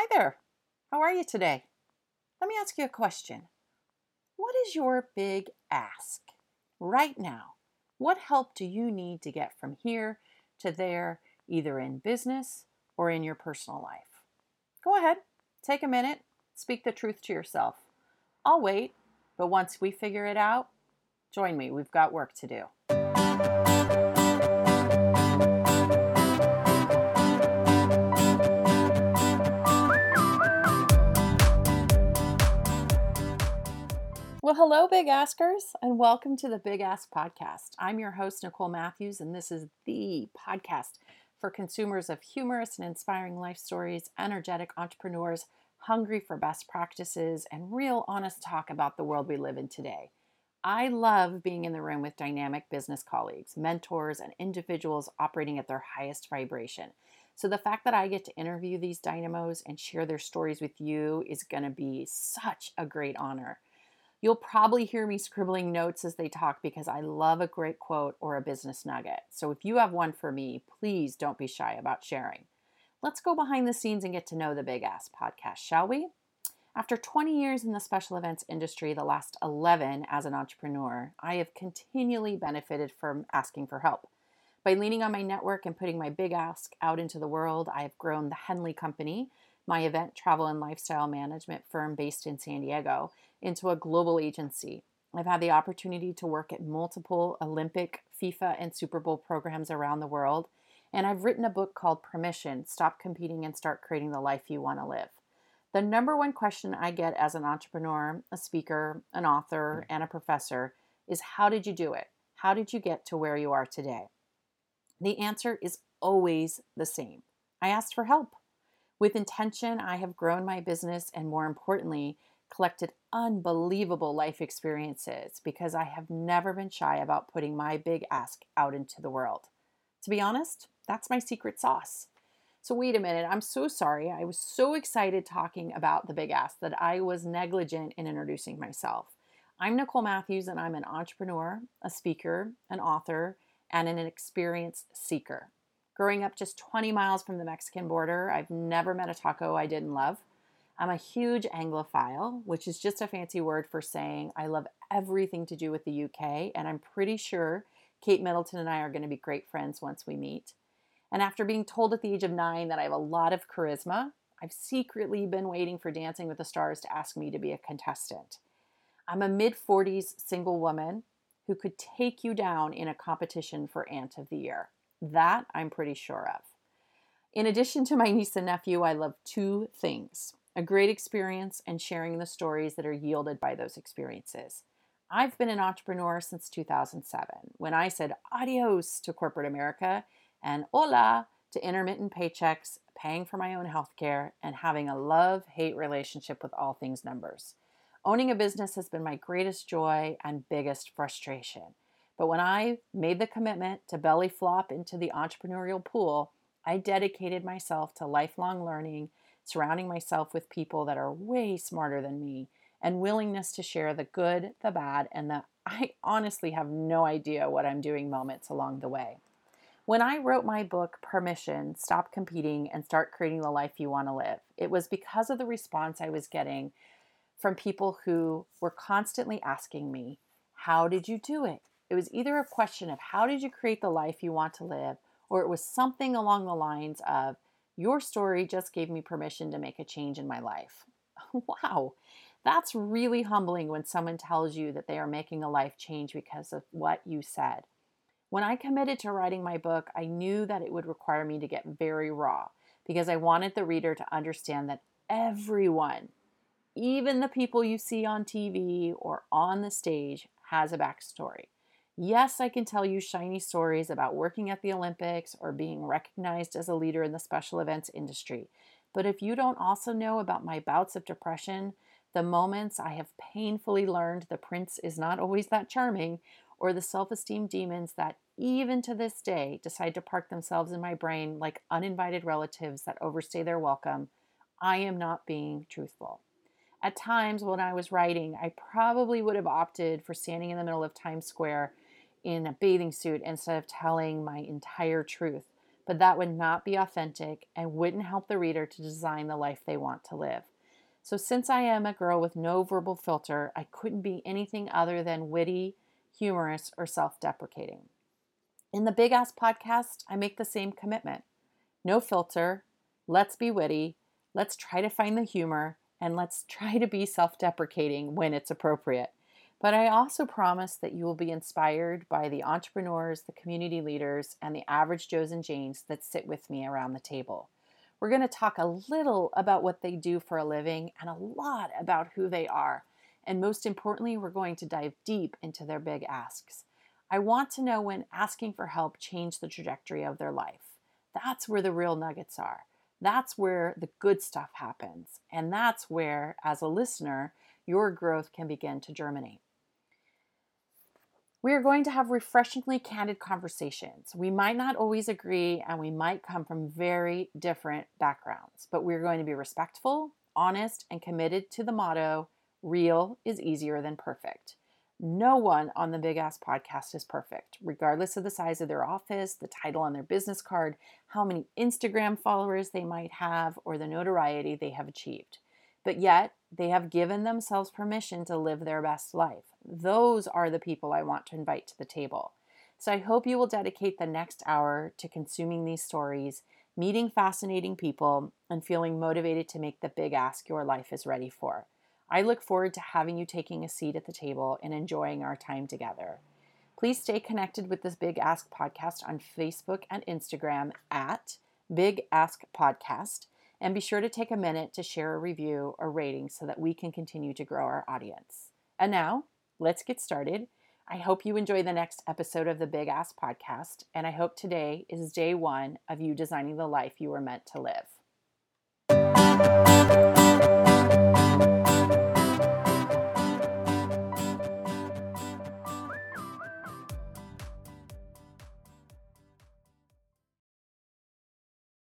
Hi there. How are you today? Let me ask you a question. What is your big ask right now? What help do you need to get from here to there, either in business or in your personal life? Go ahead, take a minute, speak the truth to yourself. I'll wait, but once we figure it out, join me. We've got work to do. Well, hello, Big Askers, and welcome to the Big Ask Podcast. I'm your host, Nicole Matthews, and this is the podcast for consumers of humorous and inspiring life stories, energetic entrepreneurs hungry for best practices, and real honest talk about the world we live in today. I love being in the room with dynamic business colleagues, mentors, and individuals operating at their highest vibration. So, the fact that I get to interview these dynamos and share their stories with you is going to be such a great honor. You'll probably hear me scribbling notes as they talk because I love a great quote or a business nugget. So if you have one for me, please don't be shy about sharing. Let's go behind the scenes and get to know the Big Ask podcast, shall we? After 20 years in the special events industry, the last 11 as an entrepreneur, I have continually benefited from asking for help. By leaning on my network and putting my big ask out into the world, I have grown the Henley Company, my event, travel, and lifestyle management firm based in San Diego, into a global agency. I've had the opportunity to work at multiple Olympic, FIFA, and Super Bowl programs around the world, and I've written a book called Permission Stop Competing and Start Creating the Life You Want to Live. The number one question I get as an entrepreneur, a speaker, an author, and a professor is How did you do it? How did you get to where you are today? The answer is always the same I asked for help. With intention, I have grown my business and, more importantly, collected unbelievable life experiences because I have never been shy about putting my big ask out into the world. To be honest, that's my secret sauce. So, wait a minute, I'm so sorry. I was so excited talking about the big ask that I was negligent in introducing myself. I'm Nicole Matthews, and I'm an entrepreneur, a speaker, an author, and an experienced seeker. Growing up just 20 miles from the Mexican border, I've never met a taco I didn't love. I'm a huge Anglophile, which is just a fancy word for saying I love everything to do with the UK, and I'm pretty sure Kate Middleton and I are going to be great friends once we meet. And after being told at the age of nine that I have a lot of charisma, I've secretly been waiting for Dancing with the Stars to ask me to be a contestant. I'm a mid 40s single woman who could take you down in a competition for Aunt of the Year. That I'm pretty sure of. In addition to my niece and nephew, I love two things a great experience and sharing the stories that are yielded by those experiences. I've been an entrepreneur since 2007 when I said adios to corporate America and hola to intermittent paychecks, paying for my own health care, and having a love hate relationship with all things numbers. Owning a business has been my greatest joy and biggest frustration. But when I made the commitment to belly flop into the entrepreneurial pool, I dedicated myself to lifelong learning surrounding myself with people that are way smarter than me, and willingness to share the good, the bad, and the I honestly have no idea what I'm doing moments along the way. When I wrote my book, Permission Stop Competing and Start Creating the Life You Want to Live, it was because of the response I was getting from people who were constantly asking me, How did you do it? It was either a question of how did you create the life you want to live, or it was something along the lines of, your story just gave me permission to make a change in my life. wow, that's really humbling when someone tells you that they are making a life change because of what you said. When I committed to writing my book, I knew that it would require me to get very raw because I wanted the reader to understand that everyone, even the people you see on TV or on the stage, has a backstory. Yes, I can tell you shiny stories about working at the Olympics or being recognized as a leader in the special events industry. But if you don't also know about my bouts of depression, the moments I have painfully learned the prince is not always that charming, or the self esteem demons that, even to this day, decide to park themselves in my brain like uninvited relatives that overstay their welcome, I am not being truthful. At times when I was writing, I probably would have opted for standing in the middle of Times Square in a bathing suit instead of telling my entire truth. but that would not be authentic and wouldn't help the reader to design the life they want to live. So, since I am a girl with no verbal filter, I couldn't be anything other than witty, humorous, or self deprecating. In the Big Ask podcast, I make the same commitment no filter, let's be witty, let's try to find the humor, and let's try to be self deprecating when it's appropriate. But I also promise that you will be inspired by the entrepreneurs, the community leaders, and the average Joes and Janes that sit with me around the table. We're going to talk a little about what they do for a living and a lot about who they are. And most importantly, we're going to dive deep into their big asks. I want to know when asking for help changed the trajectory of their life. That's where the real nuggets are. That's where the good stuff happens. And that's where, as a listener, your growth can begin to germinate. We are going to have refreshingly candid conversations. We might not always agree and we might come from very different backgrounds, but we're going to be respectful, honest, and committed to the motto real is easier than perfect. No one on the Big Ask podcast is perfect, regardless of the size of their office, the title on their business card, how many Instagram followers they might have, or the notoriety they have achieved. But yet, they have given themselves permission to live their best life. Those are the people I want to invite to the table. So I hope you will dedicate the next hour to consuming these stories, meeting fascinating people, and feeling motivated to make the big ask your life is ready for. I look forward to having you taking a seat at the table and enjoying our time together. Please stay connected with this Big Ask podcast on Facebook and Instagram at Big Ask Podcast and be sure to take a minute to share a review or rating so that we can continue to grow our audience. And now, let's get started. I hope you enjoy the next episode of the Big Ask Podcast, and I hope today is day one of you designing the life you were meant to live.